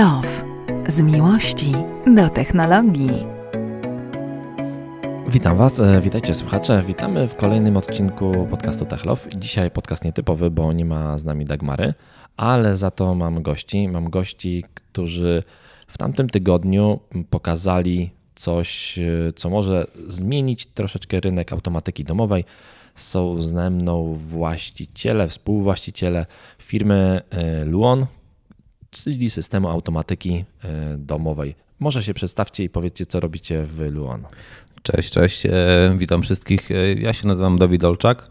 Love. Z miłości do technologii. Witam Was, e, witajcie słuchacze. Witamy w kolejnym odcinku podcastu Techlove. Dzisiaj podcast nietypowy, bo nie ma z nami Dagmary, ale za to mam gości. Mam gości, którzy w tamtym tygodniu pokazali coś, e, co może zmienić troszeczkę rynek automatyki domowej. Są ze mną właściciele, współwłaściciele firmy e, Luon, czyli systemu automatyki domowej. Może się przedstawcie i powiedzcie, co robicie w Luon. Cześć, cześć. E, witam wszystkich. E, ja się nazywam Dawid Olczak.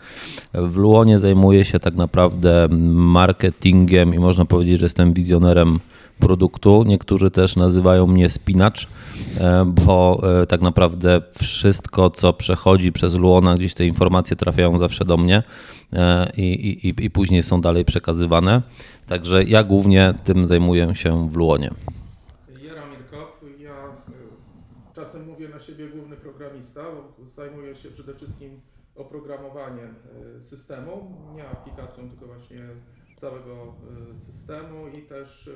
W Luonie zajmuję się tak naprawdę marketingiem i można powiedzieć, że jestem wizjonerem produktu. Niektórzy też nazywają mnie spinacz, e, bo tak naprawdę wszystko, co przechodzi przez Luona, gdzieś te informacje trafiają zawsze do mnie i, i, i później są dalej przekazywane. Także ja głównie tym zajmuję się w Luonie. czasem mówię na siebie główny programista, bo zajmuję się przede wszystkim oprogramowaniem e, systemu, nie aplikacją, tylko właśnie całego e, systemu i też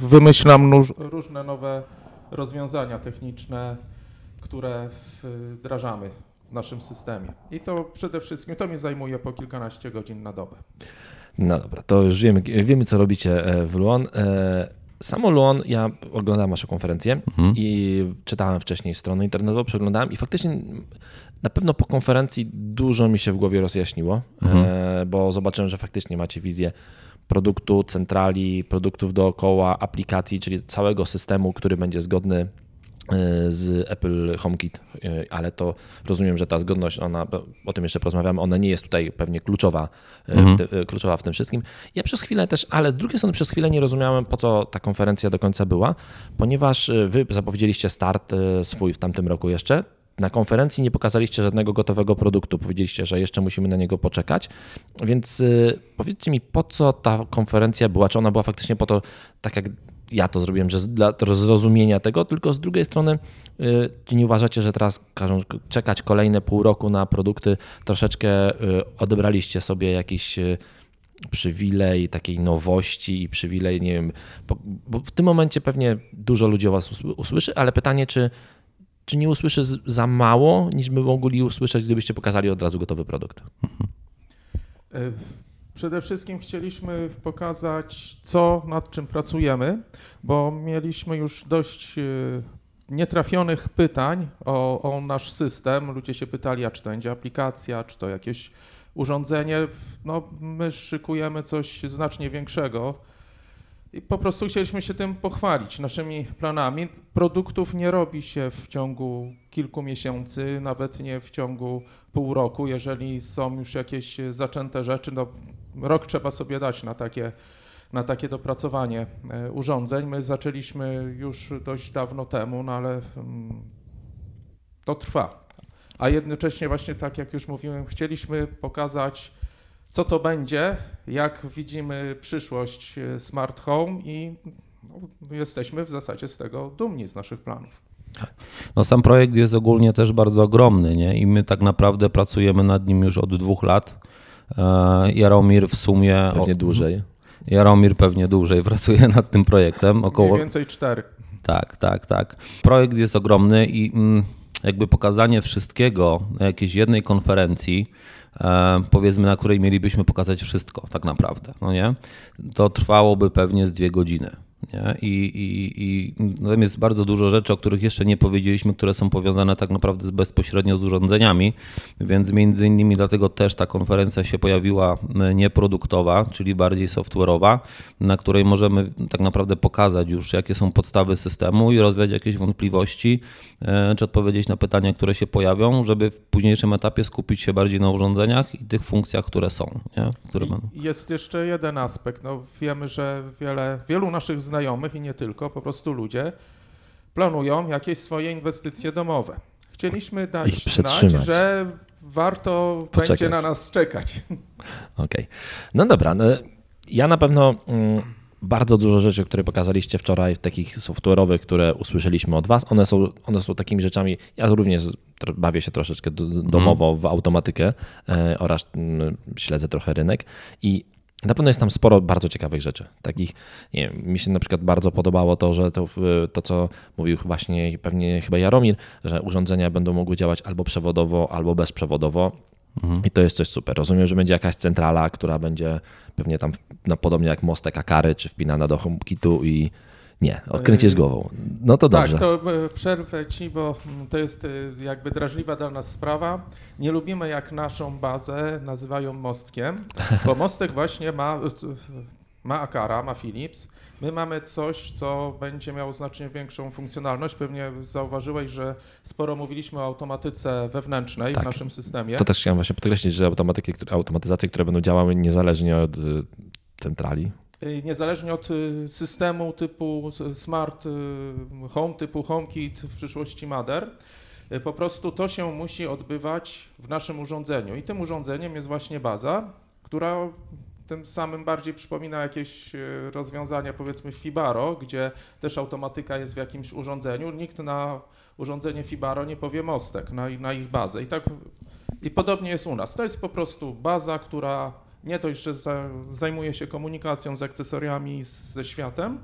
e, wymyślam różne nowe rozwiązania techniczne, które wdrażamy w naszym systemie. I to przede wszystkim, to mi zajmuje po kilkanaście godzin na dobę. No dobra, to już wiemy, wiemy co robicie w Luon. Samo Luon, ja oglądałem waszą konferencję mhm. i czytałem wcześniej stronę internetową, przeglądałem i faktycznie na pewno po konferencji dużo mi się w głowie rozjaśniło, mhm. E, bo zobaczyłem, że faktycznie macie wizję produktu, centrali, produktów dookoła, aplikacji, czyli całego systemu, który będzie zgodny E, z Apple HomeKit, e, ale to rozumiem, że ta zgodność, ona, o tym jeszcze porozmawiamy, ona nie jest tutaj pewnie kluczowa, mhm. w te, kluczowa w tym wszystkim. Ja przez chwilę też, ale z drugiej strony przez chwilę nie rozumiałem, po co ta konferencja do końca była, ponieważ wy zapowiedzieliście start swój w tamtym roku jeszcze, na konferencji nie pokazaliście żadnego gotowego produktu. Powiedzieliście, że jeszcze musimy na niego poczekać. Więc powiedzcie mi, po co ta konferencja była? Czy ona była faktycznie po to, tak jak ja to zrobiłem, że dla zrozumienia tego, tylko z drugiej strony, y, czy nie uważacie, że teraz każą czekać kolejne pół roku na produkty, troszeczkę y, odebraliście sobie jakiś y, przywilej takiej nowości i przywilej, nie wiem, bo w tym momencie pewnie dużo ludzi o was usłyszy, ale pytanie, czy, czy nie usłyszy za mało, niż by mogli usłyszeć, gdybyście pokazali od razu gotowy produkt? Mhm. Przede wszystkim chcieliśmy pokazać, co nad czym pracujemy, bo mieliśmy już dość e, nietrafionych pytań o, o, nasz system. Ludzie się pytali, a czy to będzie aplikacja, czy to jakieś urządzenie. No, my szykujemy coś znacznie większego. I po prostu chcieliśmy się tym pochwalić, naszymi planami. Produktów nie robi się w ciągu kilku miesięcy, nawet nie w ciągu pół roku. Jeżeli są już jakieś zaczęte rzeczy, no rok trzeba sobie dać na takie, na takie dopracowanie e, urządzeń. My zaczęliśmy już dość dawno temu, no ale mm, to trwa. A jednocześnie właśnie tak jak już mówiłem, chcieliśmy pokazać, co to będzie, jak widzimy przyszłość e, smart home i no, jesteśmy w zasadzie z tego dumni, z naszych planów. No sam projekt jest ogólnie też bardzo ogromny nie? i my tak naprawdę pracujemy nad nim już od dwóch lat. E, Jaromir w sumie. Pewnie dłużej. Jaromir pewnie dłużej pracuje nad tym projektem. Około... Mniej więcej cztery. Tak, tak, tak. Projekt jest ogromny i mm, jakby pokazanie wszystkiego na jakiejś jednej konferencji, powiedzmy, na której mielibyśmy pokazać wszystko tak naprawdę, no nie? To trwałoby pewnie z dwie godziny. Nie? I, i, i tam jest bardzo dużo rzeczy, o których jeszcze nie powiedzieliśmy, które są powiązane tak naprawdę bezpośrednio z urządzeniami, więc między innymi dlatego też ta konferencja się pojawiła nieproduktowa, czyli bardziej software'owa, na której możemy tak naprawdę pokazać już, jakie są podstawy systemu i rozwiać jakieś wątpliwości, e, czy odpowiedzieć na pytania, które się pojawią, żeby w późniejszym etapie skupić się bardziej na urządzeniach i tych funkcjach, które są. Nie? Które Jest jeszcze jeden aspekt. No, wiemy, że wiele, wielu naszych znajomych i nie tylko, po prostu ludzie planują jakieś swoje inwestycje domowe. Chcieliśmy dać znać, że warto Poczekać. będzie na nas czekać. Okej. Okay. No dobra. No ja na pewno mm, bardzo dużo rzeczy, które pokazaliście wczoraj, takich software'owych, które usłyszeliśmy od Was, one są, one są takimi rzeczami, ja również bawię się troszeczkę domowo w automatykę e, oraz mm, śledzę trochę rynek i Na pewno jest tam sporo bardzo ciekawych rzeczy. Takich, nie wiem, mi się na przykład bardzo podobało to, że to, to, co mówił właśnie pewnie chyba Jaromir, że urządzenia będą mogły działać albo przewodowo, albo bezprzewodowo. Mhm. I to jest coś super. Rozumiem, że będzie jakaś centrala, która będzie pewnie tam no, podobnie jak mostek Akary, czy wpinana do HomeKitu i nie, odkręcisz yy, głową. No to dobrze. Tak, to e, przerwę ci, bo to jest e, jakby drażliwa dla nas sprawa. Nie lubimy jak naszą bazę nazywają mostkiem, bo mostek właśnie ma, ma Akara, ma Philips. My mamy coś, co będzie miało znacznie większą funkcjonalność. Pewnie zauważyłeś, że sporo mówiliśmy o automatyce wewnętrznej tak. w naszym systemie. To też chciałem właśnie podkreślić, że automatyki, automatyzacje, które będą działały niezależnie od y, centrali, Y, niezależnie od y, systemu typu smart y, home, typu HomeKit, w przyszłości Mother, po prostu to się musi odbywać w naszym urządzeniu. I tym urządzeniem jest właśnie baza, która tym samym bardziej przypomina jakieś rozwiązania powiedzmy Fibaro, gdzie też automatyka jest w jakimś urządzeniu. Nikt na urządzenie Fibaro nie powie mostek na, na ich bazę. I tak i podobnie jest u nas. To jest po prostu baza, która nie dość, że zajmuje się komunikacją z akcesoriami ze światem,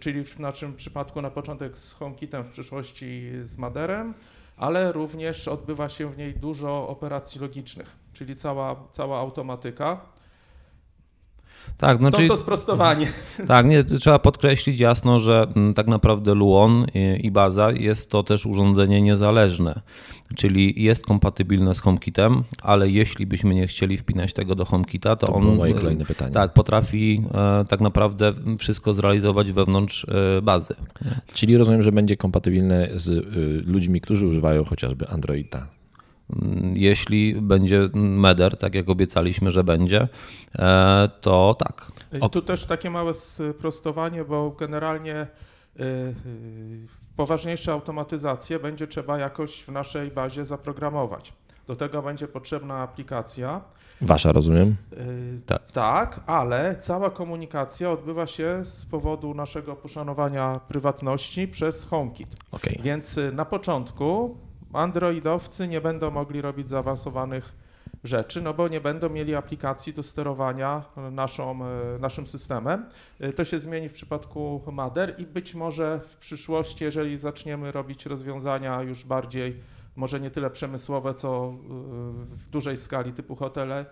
czyli w naszym przypadku na początek z HomeKitem, w przyszłości z Maderem, ale również odbywa się w niej dużo operacji logicznych, czyli cała, cała automatyka. Tak, Stąd znaczy, to sprostowanie. Tak, nie, trzeba podkreślić jasno, że mm, tak naprawdę Luon i Baza jest to też urządzenie niezależne, czyli jest kompatybilne z HomeKitem, ale jeśli byśmy nie chcieli wpinać tego do HomeKita, to, to on moje kolejne pytanie. Tak, potrafi e, tak naprawdę wszystko zrealizować wewnątrz e, bazy. Czyli rozumiem, że będzie kompatybilne z e, ludźmi, którzy używają chociażby Androida. Jeśli będzie meder, tak jak obiecaliśmy, że będzie, e, to tak. I tu też takie małe sprostowanie, bo generalnie e, e, poważniejsze automatyzacje będzie trzeba jakoś w naszej bazie zaprogramować. Do tego będzie potrzebna aplikacja. Wasza, rozumiem? tak. tak, ale cała komunikacja odbywa się z powodu naszego poszanowania prywatności przez HomeKit. Okay. Więc na początku Androidowcy nie będą mogli robić zaawansowanych rzeczy, no bo nie będą mieli aplikacji do sterowania naszą, e, naszym systemem. E, to się zmieni w przypadku Mader i być może w przyszłości, jeżeli zaczniemy robić rozwiązania już bardziej, może nie tyle przemysłowe, co e, w dużej skali typu hotele,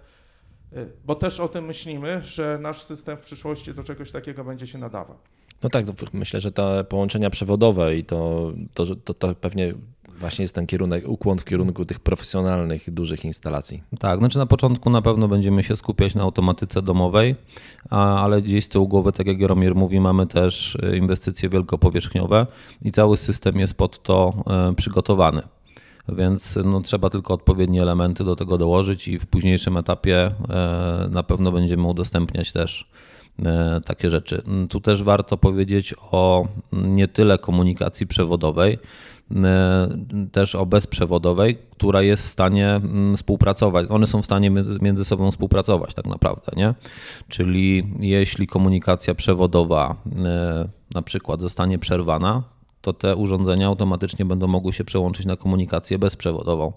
bo też o tym myślimy, że nasz system w przyszłości do czegoś takiego będzie się nadawał. No tak, myślę, że te połączenia przewodowe i to, to, to, to pewnie Właśnie jest ten kierunek, ukłon w kierunku tych profesjonalnych, dużych instalacji. Tak, znaczy na początku na pewno będziemy się skupiać na automatyce domowej, ale gdzieś z tyłu głowy, tak jak Jaromir mówi, mamy też e, inwestycje wielkopowierzchniowe i cały system jest pod to e, przygotowany. Więc no, trzeba tylko odpowiednie elementy do tego dołożyć i w późniejszym etapie e, na pewno będziemy udostępniać też takie rzeczy. Tu też warto powiedzieć o nie tyle komunikacji przewodowej, E, też o bezprzewodowej, która jest w stanie mm, współpracować. One są w stanie między sobą współpracować tak naprawdę, nie? Czyli jeśli komunikacja przewodowa e, na przykład zostanie przerwana, to te urządzenia automatycznie będą mogły się przełączyć na komunikację bezprzewodową.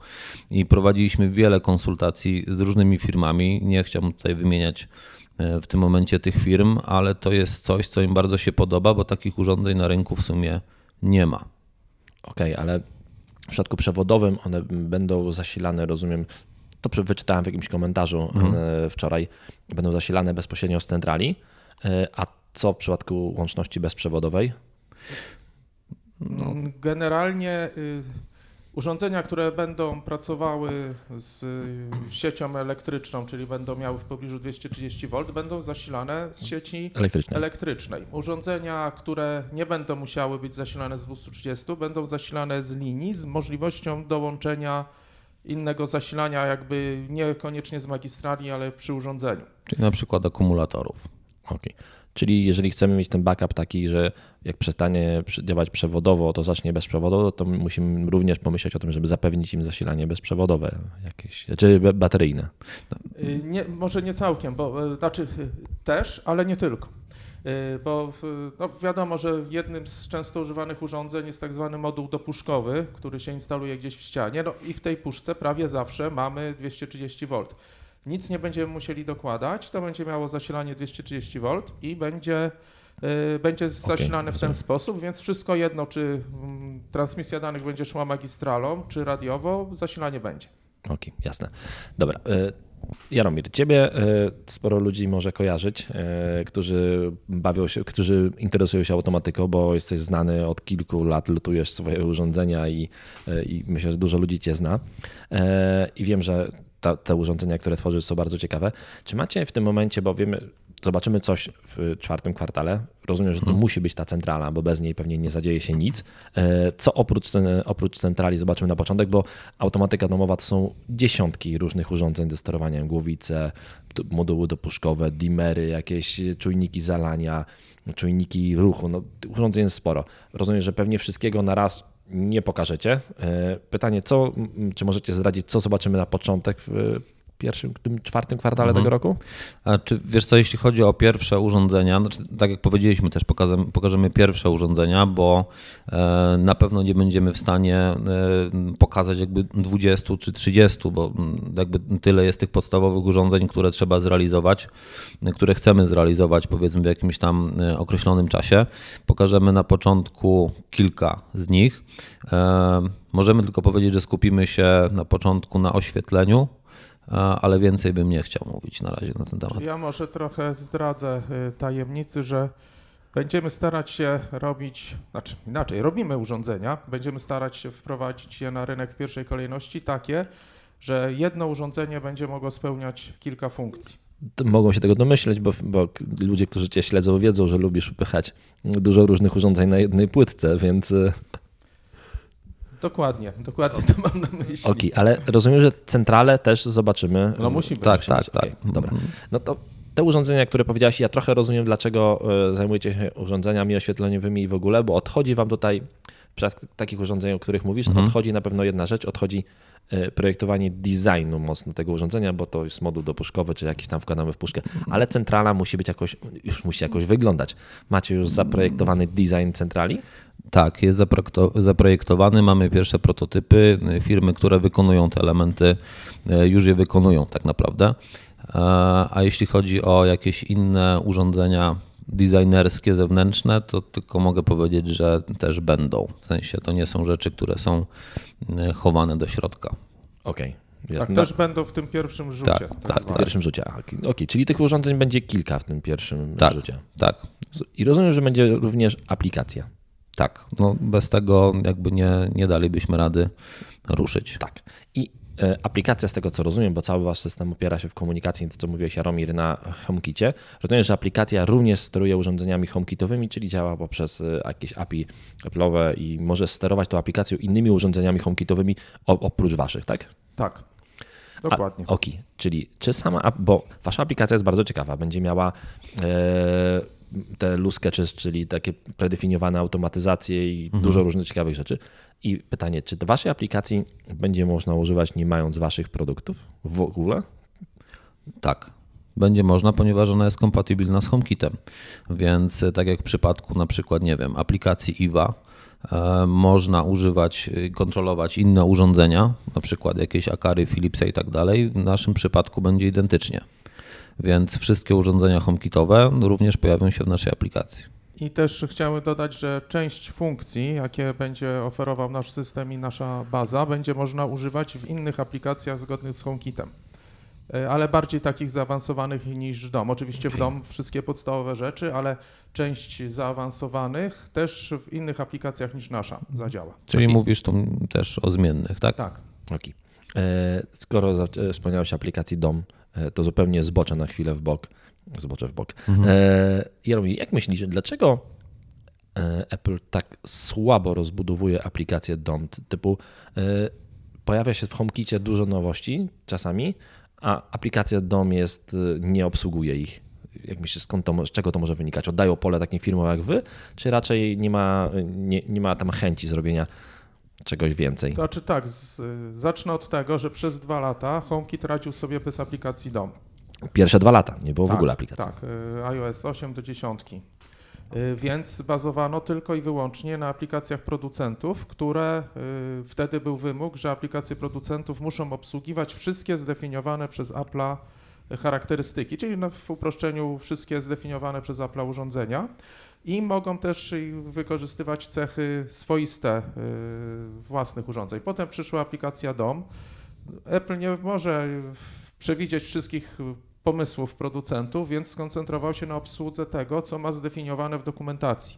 I prowadziliśmy wiele konsultacji z różnymi firmami. Nie chciałbym tutaj wymieniać e, w tym momencie tych firm, ale to jest coś, co im bardzo się podoba, bo takich urządzeń na rynku w sumie nie ma. Okej, okay, ale w przypadku przewodowym one będą zasilane, rozumiem, to wyczytałem w jakimś komentarzu mhm. E, wczoraj, będą zasilane bezpośrednio z centrali. E, a co w przypadku łączności bezprzewodowej? No. Generalnie y, Urządzenia, które będą pracowały z siecią elektryczną, czyli będą miały w pobliżu 230 V, będą zasilane z sieci elektrycznej. elektrycznej. Urządzenia, które nie będą musiały być zasilane z 230, będą zasilane z linii z możliwością dołączenia innego zasilania, jakby niekoniecznie z magistrali, ale przy urządzeniu. Czyli na przykład akumulatorów. Okay. Czyli jeżeli chcemy mieć ten backup taki, że jak przestanie działać przewodowo, to zacznie bezprzewodowo, to musimy również pomyśleć o tym, żeby zapewnić im zasilanie bezprzewodowe, jakieś, czy bateryjne. Y, nie, może nie całkiem, bo y, znaczy y, też, ale nie tylko. Bo no wiadomo, że jednym z często używanych urządzeń jest tak zwany moduł dopuszkowy, który się instaluje gdzieś w ścianie, no i w tej puszce prawie zawsze mamy 230 V. Nic nie będziemy musieli dokładać, to będzie miało zasilanie 230V i będzie, będzie zasilane w ten rozumiem. sposób, więc wszystko jedno, czy mm, transmisja danych będzie szła magistralą, czy radiowo, zasilanie będzie. Okej, jasne. Dobra. e, Jaromir, ciebie e, sporo ludzi może kojarzyć, którzy bawią się, którzy interesują się automatyką, bo jesteś znany od kilku lat, lutujesz swoje urządzenia i, i myślę, że dużo ludzi cię zna. I wiem, że ta, te urządzenia, które tworzysz, są bardzo ciekawe. Czy macie w tym momencie, bo wiemy, zobaczymy coś w czwartym kwartale. Rozumiem, że to musi być ta centrala, bo bez niej pewnie nie zadzieje się nic. E, Co oprócz, oprócz centrali zobaczymy na początek, bo automatyka domowa to są dziesiątki różnych urządzeń do sterowania, głowice, moduły dopuszkowe, dimery, jakieś czujniki zalania, czujniki ruchu. No, urządzeń jest sporo. Rozumiem, że pewnie wszystkiego na raz nie pokażecie. E, Pytanie, co, czy możecie zdradzić, co zobaczymy na początek pierwszym, tym czwartym kwartale tego roku? A czy wiesz co, jeśli chodzi o pierwsze urządzenia, znaczy, tak jak powiedzieliśmy, też pokażemy, pokażemy pierwsze urządzenia, bo e, na pewno nie będziemy w stanie e, pokazać jakby 20 czy 30, bo mm, jakby tyle jest tych podstawowych urządzeń, które trzeba zrealizować, które chcemy zrealizować powiedzmy w jakimś tam e, określonym czasie. Pokażemy na początku kilka z nich. Możemy tylko powiedzieć, że skupimy się na początku na oświetleniu, ale więcej bym nie chciał mówić na razie na ten temat. Ja może trochę zdradzę y, tajemnicy, że będziemy starać się robić, znaczy inaczej, robimy urządzenia, będziemy starać się wprowadzić je na rynek w pierwszej kolejności takie, że jedno urządzenie będzie mogło spełniać kilka funkcji. Mogą się tego domyśleć, bo, bo ludzie, którzy cię śledzą, wiedzą, że lubisz upychać dużo różnych urządzeń na jednej płytce, więc y, Dokładnie, dokładnie to mam na myśli. okej, ale rozumiem, że centrale też zobaczymy. No musi być. Tak, tak, tak. Dobra. No to te urządzenia, które powiedziałeś, ja trochę rozumiem, dlaczego y, zajmujecie się urządzeniami oświetleniowymi i w ogóle, bo odchodzi wam tutaj, przypadku takich urządzeń, o których mówisz, odchodzi na pewno jedna rzecz, odchodzi projektowanie designu mocno tego urządzenia, bo to jest moduł dopuszkowy, czy jakiś tam wkładamy w puszkę, ale centrala musi być jakoś, już musi jakoś wyglądać. Macie już zaprojektowany design centrali? Tak, jest zaprojekto- zaprojektowany, mamy pierwsze prototypy. Firmy, które wykonują te elementy, e, już je wykonują tak naprawdę. E, A jeśli chodzi o jakieś inne urządzenia designerskie, zewnętrzne, to tylko mogę powiedzieć, że też będą. W sensie to nie są rzeczy, które są e, chowane do środka. Okej. Tak, jasne. też będą w tym pierwszym rzucie. Tak, tak tak, W zwanym. pierwszym rzucie. Okej, Okej, czyli tych urządzeń będzie kilka w tym pierwszym Tak. rzucie. Tak, I rozumiem, że będzie również aplikacja. tak. No, bez tego jakby nie, nie dalibyśmy rady ruszyć. Tak. I aplikacja z tego co rozumiem, bo cały wasz system opiera się w komunikacji, to co mówiłeś Jaromir na HomeKicie. Rozumiem, że aplikacja również steruje urządzeniami HomeKitowymi, czyli działa poprzez e, jakieś API Apple'owe i może sterować tą aplikacją innymi urządzeniami HomeKitowymi oprócz waszych, tak? Tak, dokładnie. Okej, czyli czy sama, bo wasza aplikacja jest bardzo ciekawa, będzie miała e, te loose sketches, czyli takie predefiniowane automatyzacje i dużo różnych ciekawych rzeczy. I pytanie, czy do waszej aplikacji będzie można używać nie mając waszych produktów w ogóle? Tak. Będzie można, ponieważ ona jest kompatybilna z HomeKitem. Więc e, tak jak w przypadku na przykład, nie wiem, aplikacji IWA, e, można używać, e, kontrolować inne urządzenia, na przykład jakieś Akary, Philipsa i tak dalej. W naszym przypadku będzie identycznie. Więc wszystkie urządzenia HomeKitowe również pojawią się w naszej aplikacji. I też chciałem dodać, że część funkcji, jakie będzie oferował nasz system i nasza baza, będzie można używać w innych aplikacjach zgodnych z HomeKitem. E, Ale bardziej takich zaawansowanych niż DOM. Oczywiście w. DOM wszystkie podstawowe rzeczy, ale część zaawansowanych też w innych aplikacjach niż nasza zadziała. Czyli Okej. mówisz tu też o zmiennych, tak? Tak. Okej. E, Skoro e, wspomniałeś o aplikacji DOM, to zupełnie zboczę na chwilę w bok. Zboczę w bok. E, Jaromir, jak myślisz, dlaczego e, Apple tak słabo rozbudowuje aplikację DOM? Ty- Typu e, pojawia się w HomeKicie dużo nowości czasami, a aplikacja DOM jest, e, nie obsługuje ich. Jak myślisz, skąd to, z czego to może wynikać? Oddają pole takim firmom jak wy, czy raczej nie ma, nie, nie ma tam chęci zrobienia czegoś więcej? Znaczy tak, z, zacznę od tego, że przez dwa lata HomeKit radził sobie bez aplikacji DOM. Pierwsze dwa lata nie było w tak, ogóle aplikacji. Tak, y, iOS 8 do 10. Y, Więc bazowano tylko i wyłącznie na aplikacjach producentów, które y, wtedy był wymóg, że aplikacje producentów muszą obsługiwać wszystkie zdefiniowane przez Apple'a charakterystyki, czyli w uproszczeniu wszystkie zdefiniowane przez Apple'a urządzenia i mogą też y, wykorzystywać cechy swoiste y, własnych urządzeń. Potem przyszła aplikacja DOM. Apple nie może y, przewidzieć wszystkich y, pomysłów producentów, więc skoncentrował się na obsłudze tego, co ma zdefiniowane w dokumentacji.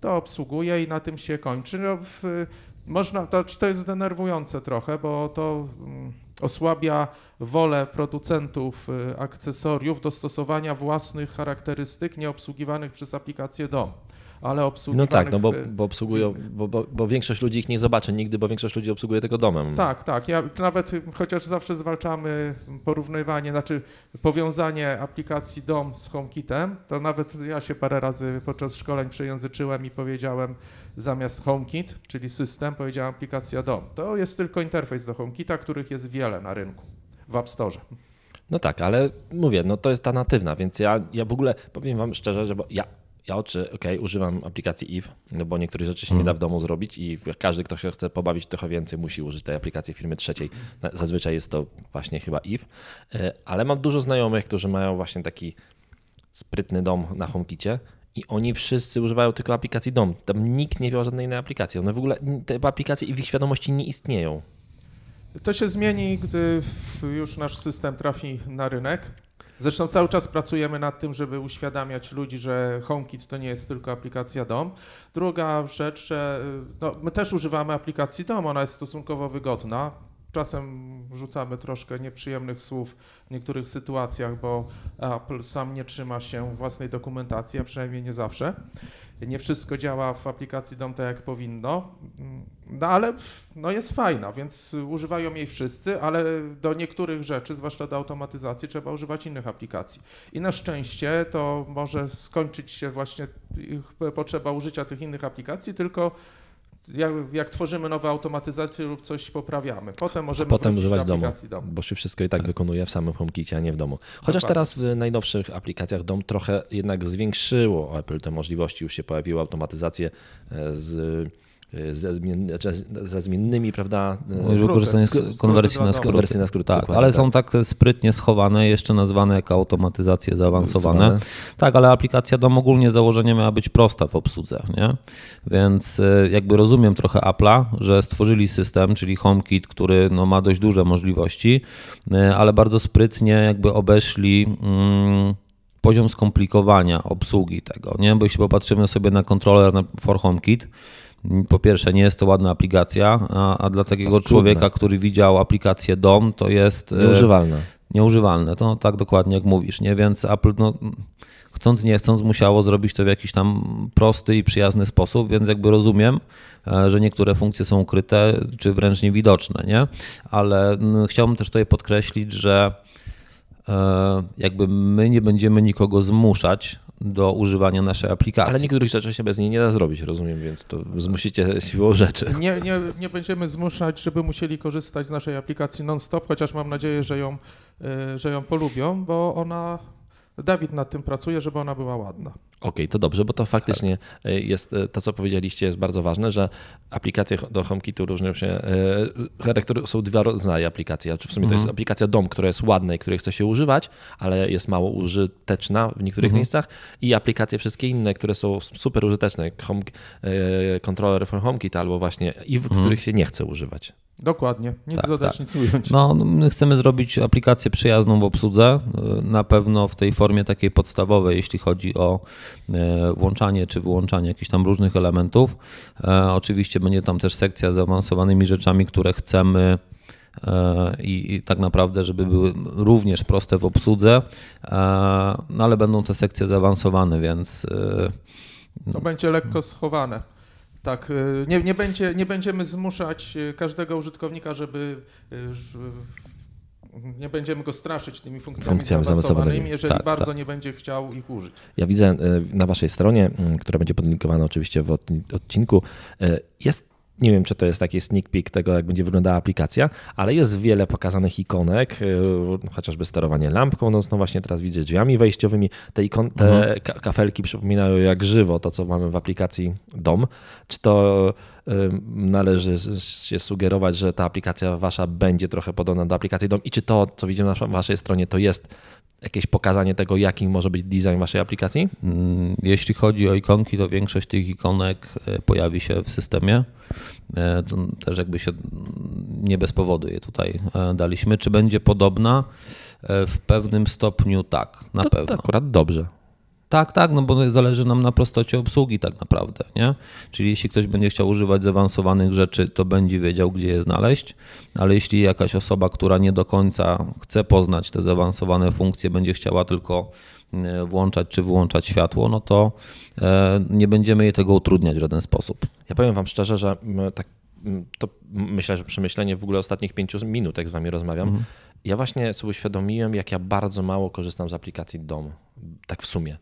To obsługuje i na tym się kończy. No, w, można, to, to jest denerwujące trochę, bo to mm, osłabia wolę producentów y, akcesoriów do stosowania własnych charakterystyk nieobsługiwanych przez aplikację DOM, ale No obsługiwanych... tak, no bo, bo obsługują, bo, bo, bo większość ludzi ich nie zobaczy nigdy, bo większość ludzi obsługuje tego domem. Tak, tak. Ja nawet, y, chociaż zawsze zwalczamy porównywanie, znaczy powiązanie aplikacji DOM z HomeKitem, to nawet ja się parę razy podczas szkoleń przejęzyczyłem i powiedziałem zamiast HomeKit, czyli system, powiedziałem aplikacja DOM. To jest tylko interfejs do HomeKita, których jest wiele na rynku w App Store. No tak, ale mówię, no to jest ta natywna, więc ja, ja w ogóle powiem wam szczerze, że ja, ja oczy, okej, używam aplikacji Eve, no bo niektórych rzeczy się nie da w domu zrobić i każdy, kto się chce pobawić trochę więcej, musi użyć tej aplikacji firmy trzeciej. Zazwyczaj jest to właśnie chyba Eve, E, ale mam dużo znajomych, którzy mają właśnie taki sprytny dom na HomeKicie i oni wszyscy używają tylko aplikacji dom. Tam nikt nie wie o żadnej innej aplikacji. One w ogóle, te aplikacje i w ich świadomości nie istnieją. To się zmieni, gdy już nasz system trafi na rynek. Zresztą cały czas pracujemy nad tym, żeby uświadamiać ludzi, że HomeKit to nie jest tylko aplikacja DOM. Druga rzecz, że no, my też używamy aplikacji DOM, ona jest stosunkowo wygodna. Czasem rzucamy troszkę nieprzyjemnych słów w niektórych sytuacjach, bo Apple sam nie trzyma się własnej dokumentacji, a przynajmniej nie zawsze. Nie wszystko działa w aplikacji DOM tak jak powinno, no ale no jest fajna, więc używają jej wszyscy, ale do niektórych rzeczy, zwłaszcza do automatyzacji, trzeba używać innych aplikacji. I na szczęście to może skończyć się właśnie potrzeba użycia tych innych aplikacji, tylko jak, jak tworzymy nowe automatyzacje lub coś poprawiamy. Potem możemy Potem używać do domu, aplikacji DOM. bo się wszystko i tak wykonuje w samym HomeKicie, a nie w domu. Chociaż teraz w najnowszych aplikacjach dom trochę jednak zwiększyło Apple te możliwości, już się pojawiły automatyzacje e, z, ze, zmien, znaczy ze zmiennymi, prawda? wykorzystanie konwersji na skróty. Konwersji na skróty, Tak, ale tak. są tak sprytnie schowane, jeszcze nazwane jako automatyzacje zaawansowane. Tak, ale aplikacja DOM ogólnie założenie miała być prosta w obsłudze, nie? Więc y, jakby rozumiem trochę Apple'a, że stworzyli system, czyli HomeKit, który no, ma dość duże możliwości, y, ale bardzo sprytnie jakby obeszli mm, poziom skomplikowania obsługi tego, nie? Bo jeśli popatrzymy sobie na kontroler na- for HomeKit, po pierwsze, nie jest to ładna aplikacja, a, a dla takiego człowieka, który widział aplikację DOM, to jest y, nieużywalne. nieużywalne. To tak dokładnie jak mówisz, nie? Więc Apple, no, chcąc nie chcąc, musiało zrobić to w jakiś tam prosty i przyjazny sposób, więc jakby rozumiem, e, że niektóre funkcje są ukryte, czy wręcz niewidoczne, nie? Ale mm, chciałbym też tutaj podkreślić, że e, jakby my nie będziemy nikogo zmuszać do używania naszej aplikacji. Ale niektórych rzeczy się bez niej nie da zrobić, rozumiem, więc to zmusicie siłą rzeczy. Nie, nie, nie będziemy zmuszać, żeby musieli korzystać z naszej aplikacji non-stop, chociaż mam nadzieję, że ją, y, że ją polubią, bo ona, Dawid nad tym pracuje, żeby ona była ładna. Okej, to dobrze, bo to faktycznie e, jest e, to, co powiedzieliście, jest bardzo ważne, że aplikacje do HomeKitu różnią się. e, są dwa rodzaje aplikacji. Znaczy w sumie to jest aplikacja DOM, która jest ładna i której chce się używać, ale jest mało użyteczna w niektórych miejscach, i aplikacje wszystkie inne, które są super użyteczne, jak home, Controller for HomeKit albo właśnie i w których się nie chce używać. Dokładnie, nic Tak, dodać, tak. nic ująć. No, my chcemy zrobić aplikację przyjazną w obsłudze, na pewno w tej formie takiej podstawowej, jeśli chodzi o włączanie czy wyłączanie jakichś tam różnych elementów. E, Oczywiście będzie tam też sekcja z zaawansowanymi rzeczami, które chcemy e, i, i tak naprawdę, żeby były również proste w obsłudze, e, no ale będą te sekcje zaawansowane, więc e, To będzie lekko schowane. Tak, nie, nie, będzie, nie będziemy zmuszać każdego użytkownika, żeby. Nie będziemy go straszyć tymi funkcjami, Funkcjami zaawansowanymi, jeżeli Tak, bardzo tak. nie będzie chciał ich użyć. Ja widzę e, na waszej stronie, m, która będzie podlinkowana oczywiście w od- odcinku, e, jest nie wiem, czy to jest taki sneak peek tego, jak będzie wyglądała aplikacja, ale jest wiele pokazanych ikonek, y, chociażby sterowanie lampką nocną, właśnie teraz widzę drzwiami wejściowymi. Te, ikon, te mhm. kafelki przypominają jak żywo to, co mamy w aplikacji DOM. Czy to należy się sugerować, że ta aplikacja wasza będzie trochę podobna do aplikacji DOM i czy to, co widzimy na waszej stronie, to jest jakieś pokazanie tego, jaki może być design waszej aplikacji? Mm, jeśli chodzi o ikonki, to większość tych ikonek e, pojawi się w systemie. E, to też jakby się nie bez powodu je tutaj e, daliśmy. Czy będzie podobna? W pewnym stopniu tak, na to, pewno. To akurat dobrze. Tak, tak, no bo zależy nam na prostocie obsługi tak naprawdę, nie? Czyli jeśli ktoś będzie chciał używać zaawansowanych rzeczy, to będzie wiedział, gdzie je znaleźć, ale jeśli jakaś osoba, która nie do końca chce poznać te zaawansowane funkcje, będzie chciała tylko e, włączać czy wyłączać światło, no to e, nie będziemy jej tego utrudniać w żaden sposób. Ja powiem Wam szczerze, że tak, to myślę, że przemyślenie w ogóle ostatnich pięciu minut, jak z Wami rozmawiam, mhm. ja właśnie sobie uświadomiłem, jak ja bardzo mało korzystam z aplikacji DOM, tak w sumie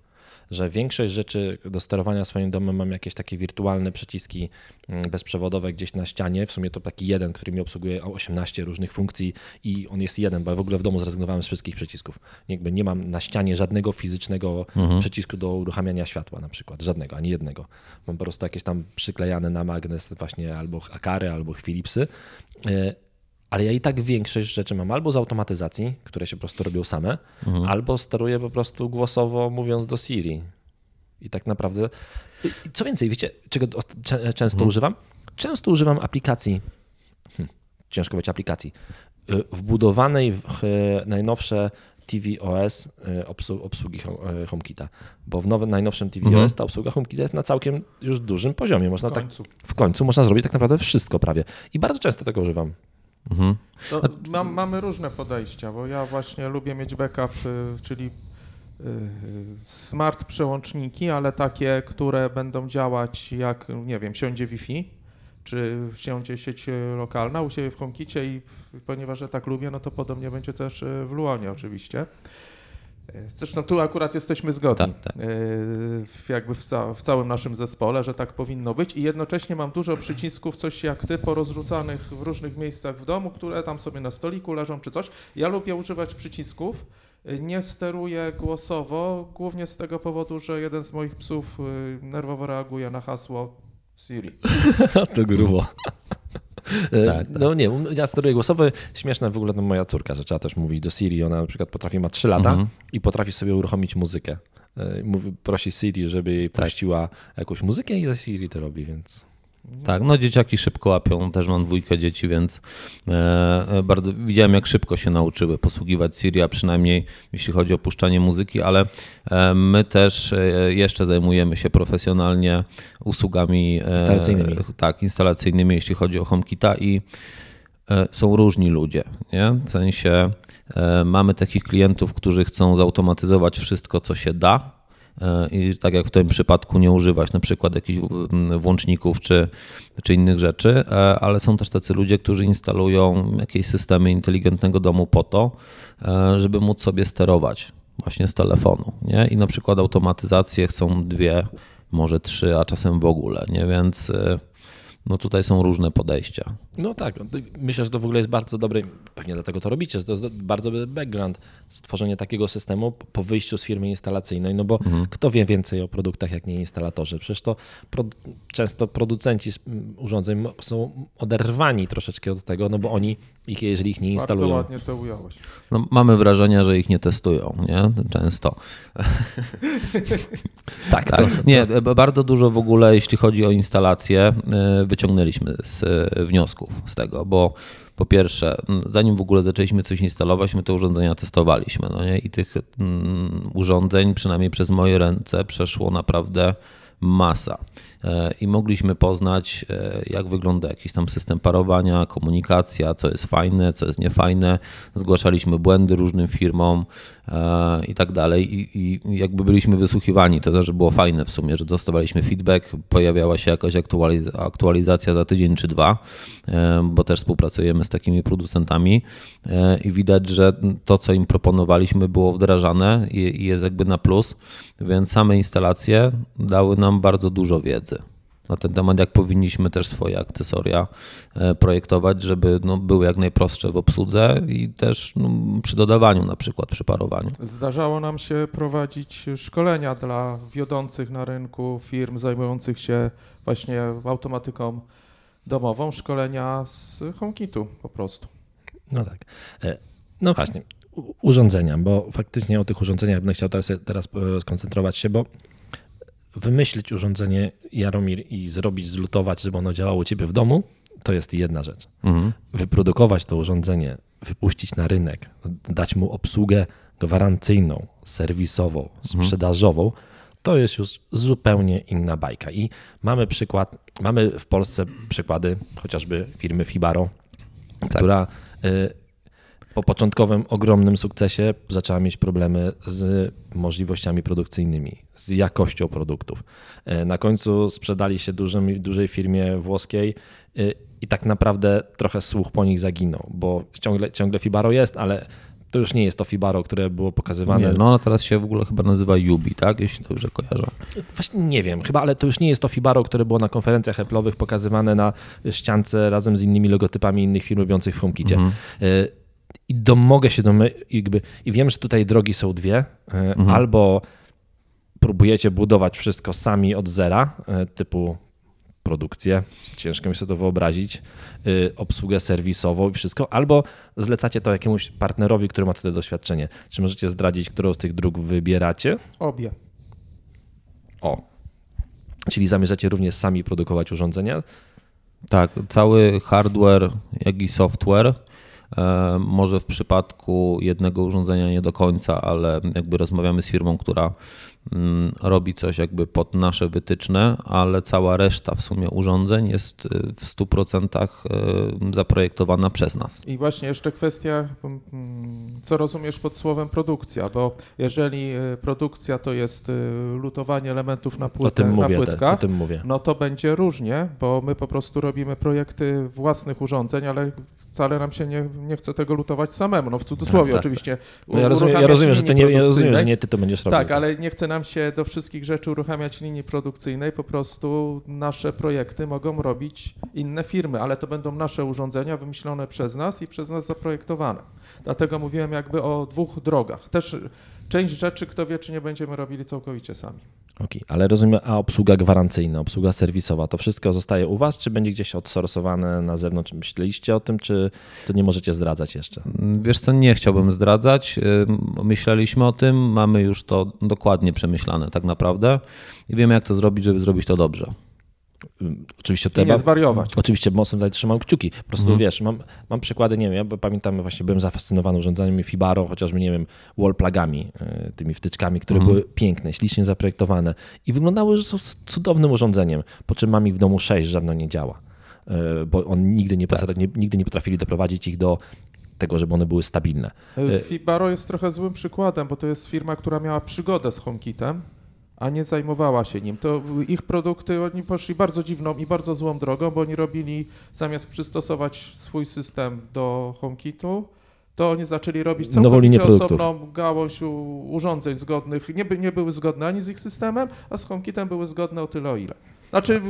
że większość rzeczy do sterowania swoim domem mam jakieś takie wirtualne przyciski mm, bezprzewodowe gdzieś na ścianie. W sumie to taki jeden, który mi obsługuje 18 różnych funkcji i on jest jeden, bo ja w ogóle w domu zrezygnowałem z wszystkich przycisków. Jakby nie mam na ścianie żadnego fizycznego mhm. przycisku do uruchamiania światła na przykład, żadnego, ani jednego. Mam po prostu jakieś tam przyklejane na magnes właśnie albo Akary, albo Philipsy e, ale ja i tak większość rzeczy mam albo z automatyzacji, które się po prostu robią same, mhm. albo steruję po prostu głosowo mówiąc do Siri. I tak naprawdę. Co więcej, wiecie, czego często mhm. używam? Często używam aplikacji. Hm, ciężko powiedzieć aplikacji. Y, wbudowanej w najnowsze tvOS y, obsługi y, HomeKita, bo w nowym, najnowszym tvOS mhm. ta obsługa HomeKita jest na całkiem już dużym poziomie. Można w tak końcu. Tak, w końcu można zrobić tak naprawdę wszystko prawie. I bardzo często tego używam. Mhm. Mam, mamy różne podejścia, bo ja właśnie lubię mieć backup, y, czyli y, smart przełączniki, ale takie, które będą działać jak, nie wiem, siądzie Wi-Fi, czy siądzie sieć lokalna u siebie w HomeKicie i ponieważ ja tak lubię, no to podobnie będzie też w Luonie oczywiście. Zresztą tu akurat jesteśmy zgodni, tak, tak. E, jakby w, ca w, całym naszym zespole, że tak powinno być i jednocześnie mam dużo przycisków, coś jak ty, porozrzucanych w różnych miejscach w domu, które tam sobie na stoliku leżą czy coś. Ja lubię używać przycisków, nie steruję głosowo, głównie z tego powodu, że jeden z moich psów y, nerwowo reaguje na hasło Siri. to grubo. E, tak, tak. No nie, ja steruję głosowy. Śmieszna w ogóle to moja córka, że trzeba też mówić do Siri. Ona na przykład potrafi, ma 3 lata mhm. i potrafi sobie uruchomić muzykę. E, mówi, prosi Siri, żeby jej tak. puściła jakąś muzykę i Siri to robi, więc... Tak, no dzieciaki szybko łapią, też mam dwójkę dzieci, więc e, e, bardzo widziałem jak szybko się nauczyły posługiwać Siri, a przynajmniej jeśli chodzi o puszczanie muzyki, ale e, my też jeszcze zajmujemy się profesjonalnie usługami instalacyjnymi. Tak, instalacyjnymi, jeśli chodzi o HomeKita i są różni ludzie, nie? W sensie mamy takich klientów, którzy chcą zautomatyzować wszystko, co się da, i tak jak w tym przypadku nie używać na przykład jakichś włączników czy, czy innych rzeczy, e, ale są też tacy ludzie, którzy instalują jakieś systemy inteligentnego domu po to, e, żeby móc sobie sterować właśnie z telefonu. Nie? I na przykład automatyzację chcą dwie, może trzy, a czasem w ogóle. Nie? Więc no tutaj są różne podejścia. No tak, myślę, że to w ogóle jest bardzo dobre, pewnie dlatego to robicie, to jest bardzo dobry background, stworzenie takiego systemu po wyjściu z firmy instalacyjnej, no bo mhm. kto wie więcej o produktach, jak nie instalatorzy? Przecież to pro, często producenci urządzeń są oderwani troszeczkę od tego, no bo oni ich, jeżeli ich nie instalują. Bardzo ładnie to ująłeś. No, mamy wrażenie, że ich nie testują, nie? Często. tak, tak. To, nie, bardzo dużo w ogóle, jeśli chodzi o instalację, y, wyciągnęliśmy z y, wniosków z tego, bo po pierwsze, zanim w ogóle zaczęliśmy coś instalować, my te urządzenia testowaliśmy. No nie? I tych urządzeń, przynajmniej przez moje ręce, przeszło naprawdę masa. E, I mogliśmy poznać, e, jak wygląda jakiś tam system parowania, komunikacja, co jest fajne, co jest niefajne. Zgłaszaliśmy błędy różnym firmom e, i tak dalej. I, jakby byliśmy wysłuchiwani. To też było fajne w sumie, że dostawaliśmy feedback, pojawiała się jakaś aktualizacja za tydzień czy dwa, bo też współpracujemy z takimi producentami i widać, że to, co im proponowaliśmy, było wdrażane i jest jakby na plus, więc same instalacje dały nam bardzo dużo wiedzy. Na ten temat, jak powinniśmy też swoje akcesoria e, projektować, żeby no, były jak najprostsze w obsłudze i też no, przy dodawaniu, na przykład przy parowaniu. Zdarzało nam się prowadzić szkolenia dla wiodących na rynku firm zajmujących się właśnie automatyką domową, szkolenia z HomeKitu po prostu. No tak. E, no właśnie, urządzenia, bo faktycznie o tych urządzeniach będę chciał teraz, teraz e, skoncentrować się, bo wymyślić urządzenie Jaromir i zrobić, zlutować, żeby ono działało u ciebie w domu, to jest jedna rzecz. Mhm. Wyprodukować to urządzenie, wypuścić na rynek, dać mu obsługę gwarancyjną, serwisową, mhm. sprzedażową, to jest już zupełnie inna bajka. I mamy przykład, mamy w Polsce przykłady chociażby firmy Fibaro, tak. która y, po początkowym ogromnym sukcesie zaczęła mieć problemy z możliwościami produkcyjnymi, z jakością produktów. E, na końcu sprzedali się dużym, dużej firmie włoskiej e, i tak naprawdę trochę słuch po nich zaginął, bo ciągle, ciągle Fibaro jest, ale to już nie jest to Fibaro, które było pokazywane. Nie, no ona teraz się w ogóle chyba nazywa Yubi, tak? Jeśli dobrze kojarzę. Właśnie nie wiem, chyba, ale to już nie jest to Fibaro, które było na konferencjach Apple'owych pokazywane na ściance razem z innymi logotypami innych firm robiących w HomeKicie. Mhm. I domogę się domy, jakby, i wiem, że tutaj drogi są dwie. E, mhm. Albo próbujecie budować wszystko sami od zera, e, typu produkcję, ciężko mi sobie to wyobrazić, e, obsługę serwisową i wszystko, albo zlecacie to jakiemuś partnerowi, który ma wtedy doświadczenie. Czy możecie zdradzić, którą z tych dróg wybieracie? Obie. O. Czyli zamierzacie również sami produkować urządzenia? Tak, cały hardware, jak i software może w przypadku jednego urządzenia nie do końca, ale jakby rozmawiamy z firmą, która robi coś jakby pod nasze wytyczne, ale cała reszta w sumie urządzeń jest y, w 100% y, zaprojektowana przez nas. I właśnie jeszcze kwestia, mm, co rozumiesz pod słowem produkcja, bo jeżeli y, produkcja to jest lutowanie elementów na, płytę, na mówię, płytkach, tak, no to będzie różnie, bo my po prostu robimy projekty własnych urządzeń, ale wcale nam się nie, nie chce tego lutować samemu, no w cudzysłowie tak, oczywiście. No ja, rozumiem, ja rozumiem, że to nie, ja rozumiem, że nie ty to będziesz robił. Tak, ale nie chce nam się do wszystkich rzeczy uruchamiać linii produkcyjnej, po prostu nasze projekty mogą robić inne firmy, ale to będą nasze urządzenia wymyślone przez nas i przez nas zaprojektowane. Dlatego mówiłem jakby o dwóch drogach. Też część rzeczy, kto wie, czy nie będziemy robili całkowicie sami. Okej, okay, ale rozumiem, a obsługa gwarancyjna, obsługa serwisowa, to wszystko zostaje u Was, czy będzie gdzieś odsorsowane na zewnątrz? Myśleliście o tym, czy to nie możecie zdradzać jeszcze? Wiesz co, nie chciałbym zdradzać. Myśleliśmy o tym, mamy już to dokładnie przemyślane tak naprawdę i wiemy, jak to zrobić, żeby zrobić to dobrze. Oczywiście I nie zwariować. Oczywiście mocno tutaj trzymam kciuki. Po prostu mhm. wiesz, mam, mam przykłady, nie wiem, ja pamiętam właśnie byłem zafascynowany urządzeniami Fibaro, chociażby, nie wiem, wallplugami, e, tymi wtyczkami, które mhm. były piękne, ślicznie zaprojektowane i wyglądały, że są cudownym urządzeniem, po czym mam ich w domu sześć, żadno nie działa, e, bo on nigdy nie, tak. nie, nigdy nie potrafili doprowadzić ich do tego, żeby one były stabilne. Fibaro jest trochę złym przykładem, bo to jest firma, która miała przygodę z HomeKitem a nie zajmowała się nim. To ich produkty, oni poszli bardzo dziwną i bardzo złą drogą, bo oni robili, zamiast przystosować swój system do HomeKitu, to oni zaczęli robić całkowicie osobną gałąź urządzeń zgodnych. Nie, by, nie były zgodne ani z ich systemem, a z HomeKitem były zgodne o tyle o ile. Znaczy,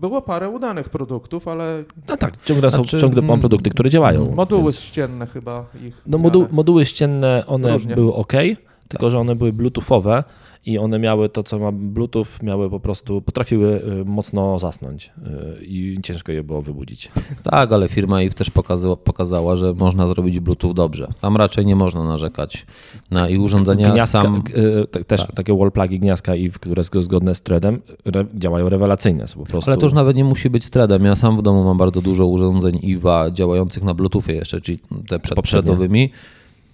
było parę udanych produktów, ale. No tak, ciągle są znaczy, ciągle mam produkty, które działają. Moduły więc... ścienne chyba ich. No, modu, moduły ścienne, one Różnie. były ok, tylko tak. że one były bluetoothowe i one miały to, co ma Bluetooth, miały po prostu, potrafiły y, mocno zasnąć y, i ciężko je było wybudzić. Tak, ale firma ich też pokazała, pokazała, że można zrobić Bluetooth dobrze. Tam raczej nie można narzekać na i urządzenia gniazdka, sam... Y, też tak. takie wallplagi gniazdka, i które są zgodne z threadem, działają rewelacyjnie. Są po prostu... Ale to już nawet nie musi być threadem. Ja sam w domu mam bardzo dużo urządzeń IWA działających na Bluetoothie jeszcze, czyli te przedprzedowymi.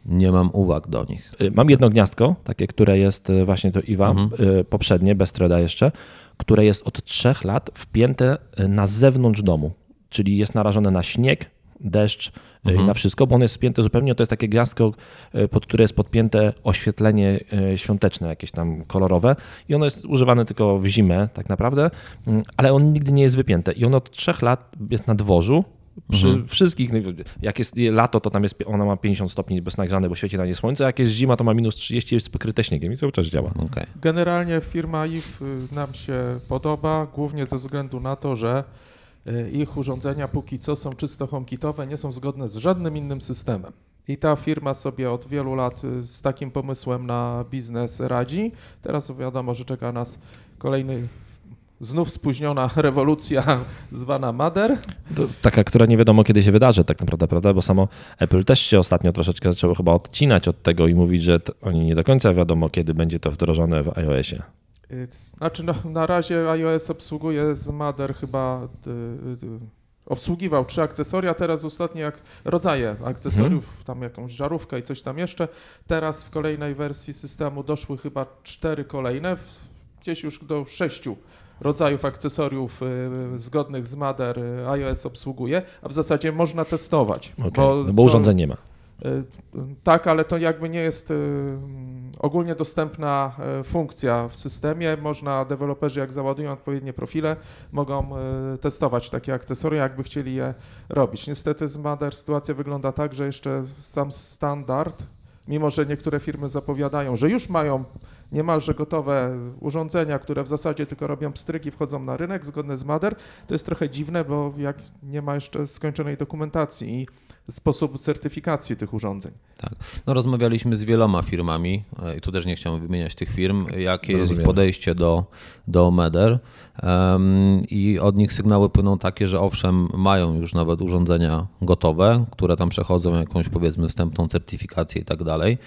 Nie mam uwag do nich. Y, mam jedno gniazdko, takie, które jest y, właśnie to IWA, mhm. Y, poprzednie, bez threada jeszcze, które jest od trzech lat wpięte na zewnątrz domu, czyli jest narażone na śnieg, deszcz mhm. i na wszystko, bo ono jest spięte zupełnie, to jest takie gniazdko, pod które jest podpięte oświetlenie świąteczne, jakieś tam kolorowe i ono jest używane tylko w zimę tak naprawdę, ale on nigdy nie jest wypięte i ono od trzech lat jest na dworzu Przy Mhm. wszystkich, jak jest lato, to tam jest, ona ma 50 stopni bez nagrzane, bo świeci na nie słońce, a jak jest zima, to ma minus 30, jest pokryte śniegiem i cały czas działa. Okej. Generalnie firma IF y, nam się podoba, głównie ze względu na to, że y, ich urządzenia póki co są czysto HomeKitowe, nie są zgodne z żadnym innym systemem. I ta firma sobie od wielu lat y, z takim pomysłem na biznes radzi. Teraz wiadomo, że czeka nas kolejny, znów spóźniona rewolucja zwana Mader. To taka, która nie wiadomo kiedy się wydarzy tak naprawdę, prawda? Bo samo Apple też się ostatnio troszeczkę zaczęło chyba odcinać od tego i mówić, że oni nie do końca wiadomo kiedy będzie to wdrożone w iOSie. Y, Znaczy, no, na razie iOS obsługuje z Mader chyba. y, y, obsługiwał trzy akcesoria, teraz ostatnie jak rodzaje akcesoriów, tam jakąś żarówkę i coś tam jeszcze. Teraz w kolejnej wersji systemu doszły chyba cztery kolejne, gdzieś już do sześciu rodzajów akcesoriów y, zgodnych z Mader y, iOS obsługuje, a w zasadzie można testować. Okay. Bo, no bo to- urządzeń nie ma. Y, Tak, ale to jakby nie jest ogólnie dostępna funkcja w systemie. Można, deweloperzy jak załadują odpowiednie profile, mogą testować takie akcesoria, jakby chcieli je robić. Niestety z Mader sytuacja wygląda tak, że jeszcze sam standard, mimo że niektóre firmy zapowiadają, że już mają niemalże gotowe urządzenia, które w zasadzie tylko robią pstryki, wchodzą na rynek zgodne z Mader, to jest trochę dziwne, bo jak nie ma jeszcze skończonej dokumentacji i sposobu certyfikacji tych urządzeń. Tak. No, rozmawialiśmy z wieloma firmami e, i tu też nie chciałem wymieniać tych firm, jakie jest ich podejście do, do MEDER Em, i od nich sygnały płyną takie, że owszem, mają już nawet urządzenia gotowe, które tam przechodzą jakąś powiedzmy wstępną certyfikację i tak dalej,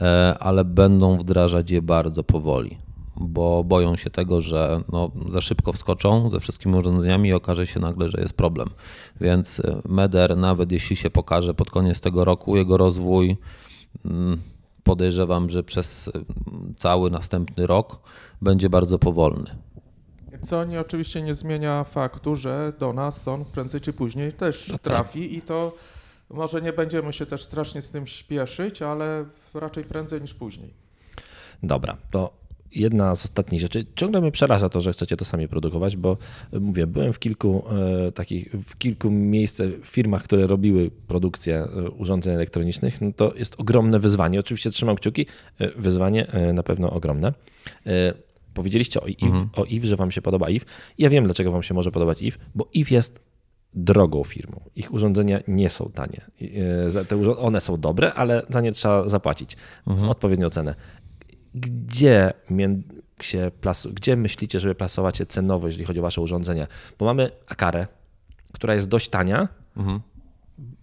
e, ale będą wdrażać je bardzo powoli. Bo boją się tego, że no, za szybko wskoczą ze wszystkimi urządzeniami i okaże się nagle, że jest problem. Więc e, MEDER, nawet jeśli się pokaże pod koniec tego roku, jego rozwój mm, podejrzewam, że przez y, cały następny rok będzie bardzo powolny. Co nie, oczywiście nie zmienia faktu, że do nas on prędzej czy później też No tak. trafi i to może nie będziemy się też strasznie z tym śpieszyć, ale raczej prędzej niż później. Dobra, to jedna z ostatnich rzeczy. Ciągle mnie przeraża to, że chcecie to sami produkować, bo e, mówię, byłem w kilku e, takich, w kilku miejscach, firmach, które robiły produkcję e, urządzeń elektronicznych. No to jest ogromne wyzwanie. Oczywiście trzymam kciuki, wyzwanie na pewno ogromne. Powiedzieliście o IF, o IF, że wam się podoba IF. Ja wiem, dlaczego wam się może podobać IF, bo IF jest drogą firmą. Ich urządzenia nie są tanie. One są dobre, ale za nie trzeba zapłacić odpowiednią cenę. Gdzie się plasu- gdzie myślicie, żeby plasować się cenowo, jeżeli chodzi o wasze urządzenia? Bo mamy Akarę, która jest dość tania,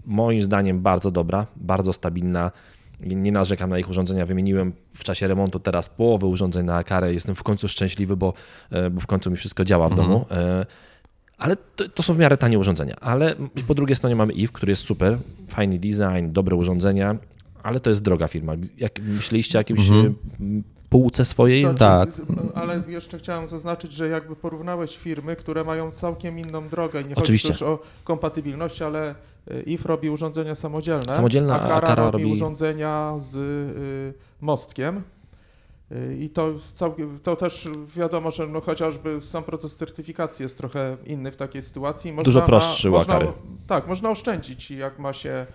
moim zdaniem bardzo dobra, bardzo stabilna. Nie narzekam na ich urządzenia. Wymieniłem w czasie remontu teraz połowę urządzeń na Akarę. Jestem w końcu szczęśliwy, bo, e, bo w końcu mi wszystko działa w domu. E, Ale to, to są w miarę tanie urządzenia. Ale po drugiej stronie mamy IF, który jest super, fajny design, dobre urządzenia, ale to jest droga firma. Jak myśleliście o jakimś e, półce swojej? To, Tak. Ale jeszcze chciałem zaznaczyć, że jakby porównałeś firmy, które mają całkiem inną drogę i nie Oczywiście. chodzi też o kompatybilność, ale y, IF robi urządzenia samodzielne, Samodzielne, a a Kara, robi, robi- urządzenia z y, mostkiem. Y, I to, całkiem, to też wiadomo, że no chociażby sam proces certyfikacji jest trochę inny w takiej sytuacji. Można Dużo ma- prostszy można, Akary. Tak, można oszczędzić jak ma się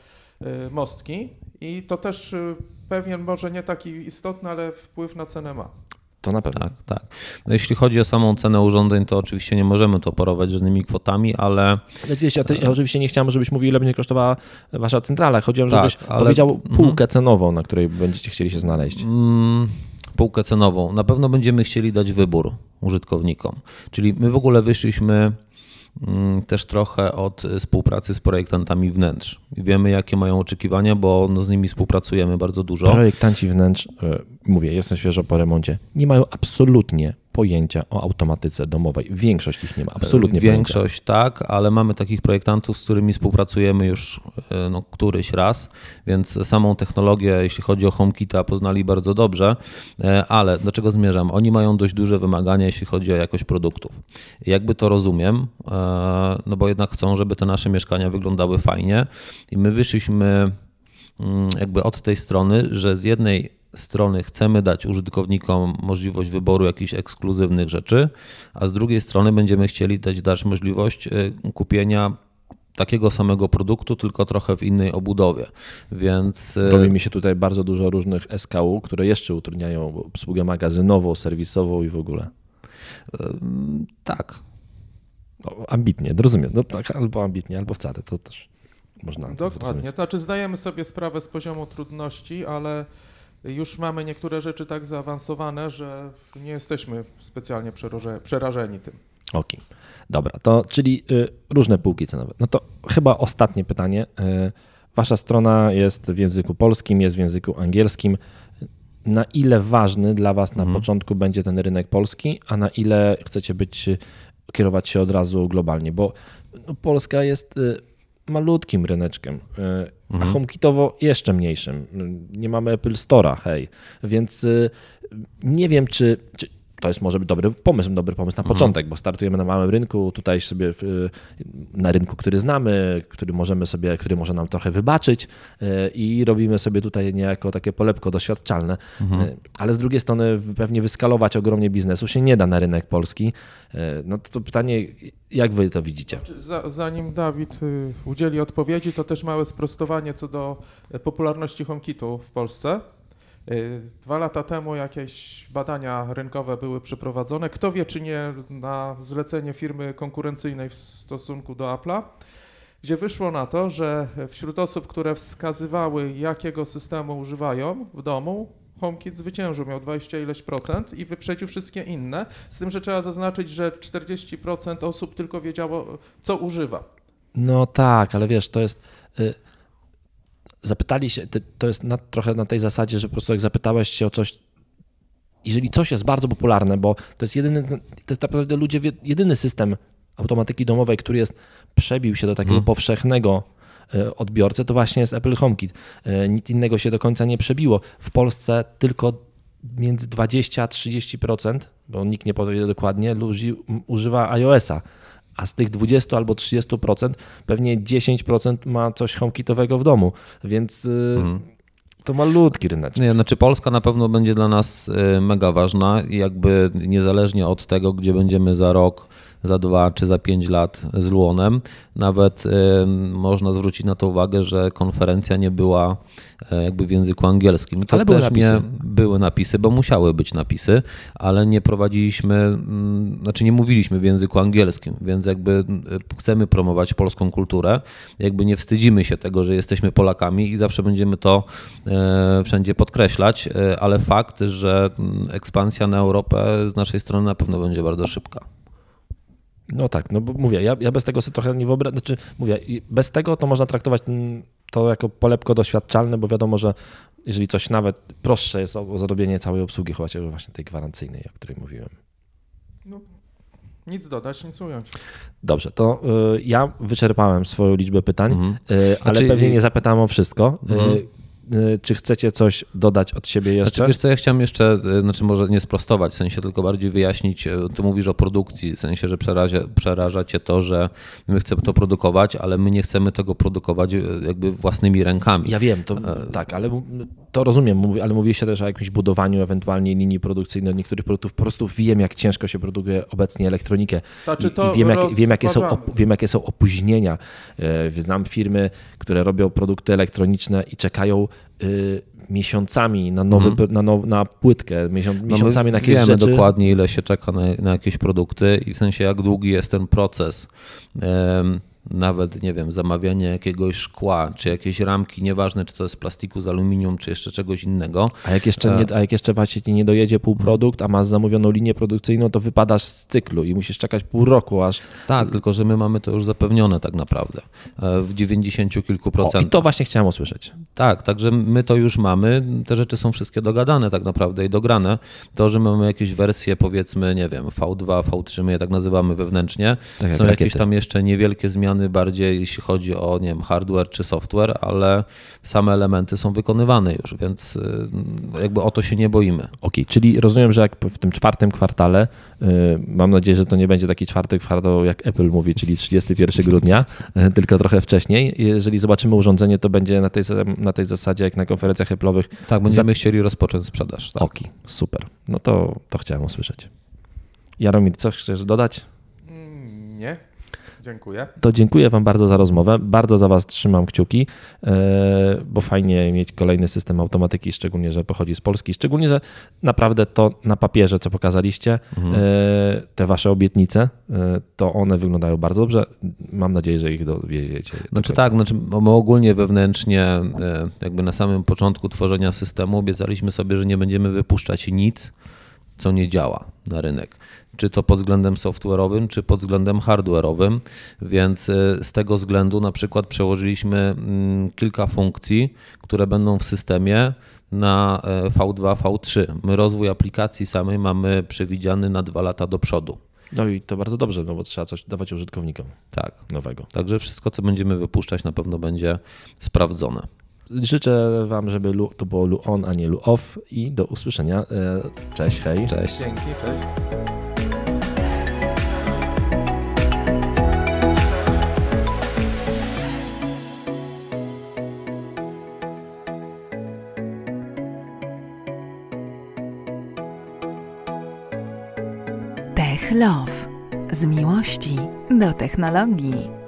mostki i to też y, pewien może nie taki istotny, ale wpływ na cenę ma. To na pewno. Tak, tak. No jeśli chodzi o samą cenę urządzeń, to oczywiście nie możemy to operować żadnymi kwotami, ale Ale wiecie, ja, ty, ja oczywiście nie chciałem, żebyś mówił, ile będzie kosztowała wasza centrala. Chodziło, żebyś Tak, ale- powiedział Mhm. półkę cenową, na której będziecie chcieli się znaleźć. mm, półkę cenową. Na pewno będziemy chcieli dać wybór użytkownikom. Czyli my w ogóle wyszliśmy też trochę od y, współpracy z projektantami wnętrz. Wiemy, jakie mają oczekiwania, bo no, z nimi współpracujemy bardzo dużo. Projektanci wnętrz, e, mówię, jestem świeżo po remoncie, nie mają absolutnie pojęcia o automatyce domowej. Większość ich nie ma, absolutnie Większość tak, ale mamy takich projektantów, z którymi współpracujemy już e, no, któryś raz, więc samą technologię, jeśli chodzi o HomeKita, poznali bardzo dobrze, e, ale do czego zmierzam? Oni mają dość duże wymagania, jeśli chodzi o jakość produktów. Jakby to rozumiem, e, no bo jednak chcą, żeby te nasze mieszkania wyglądały fajnie i my wyszliśmy mm, jakby od tej strony, że z jednej strony chcemy dać użytkownikom możliwość wyboru jakichś ekskluzywnych rzeczy, a z drugiej strony będziemy chcieli dać też możliwość y, kupienia takiego samego produktu, tylko trochę w innej obudowie. Więc e, Robi mi się tutaj bardzo dużo różnych SKU, które jeszcze utrudniają obsługę magazynową, serwisową i w ogóle. tak. No, ambitnie, rozumiem. No, tak, albo ambitnie, albo wcale. To też można. Dokładnie. zrozumieć. Znaczy zdajemy sobie sprawę z poziomu trudności, ale już mamy niektóre rzeczy tak zaawansowane, że nie jesteśmy specjalnie przeraże- przerażeni tym. Okej, dobra, to czyli y, różne półki cenowe. No to chyba ostatnie pytanie. Y, wasza strona jest w języku polskim, jest w języku angielskim. Na ile ważny dla was na początku będzie ten rynek polski, a na ile chcecie być, y, kierować się od razu globalnie? Bo no, Polska jest y, malutkim ryneczkiem, y, a HomeKitowo jeszcze mniejszym. Nie mamy Apple Store'a, hej. Więc y, nie wiem, czy, czy to jest może dobry pomysł, dobry pomysł na początek, bo startujemy na małym rynku, tutaj sobie w, na rynku, który znamy, który możemy sobie, który może nam trochę wybaczyć y, i robimy sobie tutaj niejako takie polepko doświadczalne, Y, ale z drugiej strony pewnie wyskalować ogromnie biznesu się nie da na rynek polski. Y, No to, to pytanie, jak wy to widzicie? Czy Za, zanim Dawid y, udzieli odpowiedzi, to też małe sprostowanie co do y, popularności HomeKitu w Polsce. Y, Dwa lata temu jakieś badania rynkowe były przeprowadzone. Kto wie, czy nie na zlecenie firmy konkurencyjnej w stosunku do Apple'a, gdzie wyszło na to, że wśród osób, które wskazywały, jakiego systemu używają w domu, HomeKit zwyciężył, miał 20 ileś procent i wyprzedził wszystkie inne. Z tym, że trzeba zaznaczyć, że 40% osób tylko wiedziało, co używa. No tak, ale wiesz, to jest. y, Zapytali się, to jest na, trochę na tej zasadzie, że po prostu jak zapytałeś się o coś, jeżeli coś jest bardzo popularne, bo to jest jedyny, to jest naprawdę ludzie, jedyny system automatyki domowej, który jest, przebił się do takiego powszechnego y, odbiorcy, to właśnie jest Apple HomeKit. Y, Nic innego się do końca nie przebiło. W Polsce tylko między 20 a 30%, bo nikt nie powie dokładnie, ludzi używa iOS-a. A z tych 20 albo 30% pewnie 10% ma coś HomeKitowego w domu, więc y, to malutki rynek. Nie, znaczy Polska na pewno będzie dla nas y, mega ważna i jakby niezależnie od tego, gdzie będziemy za rok, za dwa czy za pięć lat z Luonem, nawet można zwrócić na to uwagę, że konferencja nie była y, jakby w języku angielskim. To Ale były napisy. Nie, były napisy, bo musiały być napisy, ale nie prowadziliśmy, znaczy nie mówiliśmy w języku angielskim, więc jakby chcemy promować polską kulturę, jakby nie wstydzimy się tego, że jesteśmy Polakami i zawsze będziemy to e, wszędzie podkreślać, e, ale fakt, że ekspansja na Europę z naszej strony na pewno będzie bardzo szybka. No tak, no bo mówię, ja, ja bez tego sobie trochę nie wyobrażam, znaczy mówię, bez tego to można traktować to jako polepko doświadczalne, bo wiadomo, że jeżeli coś nawet prostsze jest o, o zrobienie całej obsługi, chociażby właśnie tej gwarancyjnej, o której mówiłem. Nic dodać, nic ująć. Dobrze, to y, ja wyczerpałem swoją liczbę pytań, Mhm. y, ale Znaczy- pewnie nie zapytałem o wszystko. Y, Mhm. y, czy chcecie coś dodać od siebie jeszcze? Znaczy, wiesz co, ja chciałem jeszcze, e, znaczy może nie sprostować, w sensie tylko bardziej wyjaśnić, e, ty mówisz o produkcji, w sensie, że przeraża, przeraża cię to, że my chcemy to produkować, ale my nie chcemy tego produkować e, jakby własnymi rękami. Ja wiem, to tak, ale to rozumiem, mówię, ale mówiliście też o jakimś budowaniu ewentualnie linii produkcyjnej niektórych produktów. Po prostu wiem, jak ciężko się produkuje obecnie elektronikę. Znaczy I, to i wiem, jak, wiem, jakie są, wiem, jakie są opóźnienia. E, Znam firmy, które robią produkty elektroniczne i czekają y, miesiącami na, nowy, na, now, na płytkę, miesiąc, No miesiącami na jakieś wiemy rzeczy. dokładnie, ile się czeka na, na jakieś produkty i w sensie, jak długi jest ten proces. Em, nawet, nie wiem, zamawianie jakiegoś szkła, czy jakieś ramki, nieważne, czy to jest z plastiku, z aluminium, czy jeszcze czegoś innego. A jak jeszcze, nie, a jak jeszcze właśnie ci nie dojedzie półprodukt, a masz zamówioną linię produkcyjną, to wypadasz z cyklu i musisz czekać pół roku aż. Tak, tylko że my mamy to już zapewnione tak naprawdę e, w 90 kilku O, I procentach. to właśnie chciałem usłyszeć. Tak, także my to już mamy. Te rzeczy są wszystkie dogadane tak naprawdę i dograne. To, że mamy jakieś wersje, powiedzmy, nie wiem, V2, V3, my je tak nazywamy wewnętrznie. Tak są jakieś rakiety. tam jeszcze niewielkie zmiany, bardziej jeśli chodzi o, nie wiem, hardware czy software, ale same elementy są wykonywane już, więc y, jakby o to się nie boimy. Okej, czyli rozumiem, że jak w tym czwartym kwartale, y, mam nadzieję, że to nie będzie taki czwarty kwartał, jak Apple mówi, czyli 31 grudnia, y, tylko trochę wcześniej. Jeżeli zobaczymy urządzenie, to będzie na tej, na tej zasadzie, jak na konferencjach Apple'owych. Tak, będziemy chcieli rozpocząć sprzedaż. Tak. Okej, super. No to, to chciałem usłyszeć. Jaromir, co chcesz dodać? Mm, Nie. Dziękuję. To dziękuję Wam bardzo za rozmowę. Bardzo za Was trzymam kciuki, e, bo fajnie mieć kolejny system automatyki, szczególnie, że pochodzi z Polski. Szczególnie, że naprawdę to na papierze, co pokazaliście, mhm. te Wasze obietnice, e, to one wyglądają bardzo dobrze. Mam nadzieję, że ich dowieziecie. Znaczy tak, znaczy my ogólnie wewnętrznie, jakby na samym początku tworzenia systemu obiecaliśmy sobie, że nie będziemy wypuszczać nic, co nie działa na rynek czy to pod względem software'owym, czy pod względem hardware'owym, więc y, z tego względu na przykład przełożyliśmy mm, kilka funkcji, które będą w systemie na V2, e, V3. My rozwój aplikacji samej mamy przewidziany na dwa lata do przodu. No i to bardzo dobrze, no bo trzeba coś dawać użytkownikom tak. nowego. Także wszystko, co będziemy wypuszczać, na pewno będzie sprawdzone. Życzę Wam, żeby to było lu on, a nie lu off i do usłyszenia. E, cześć, hej. Cześć. Dzięki, cześć. Love. Z miłości do technologii.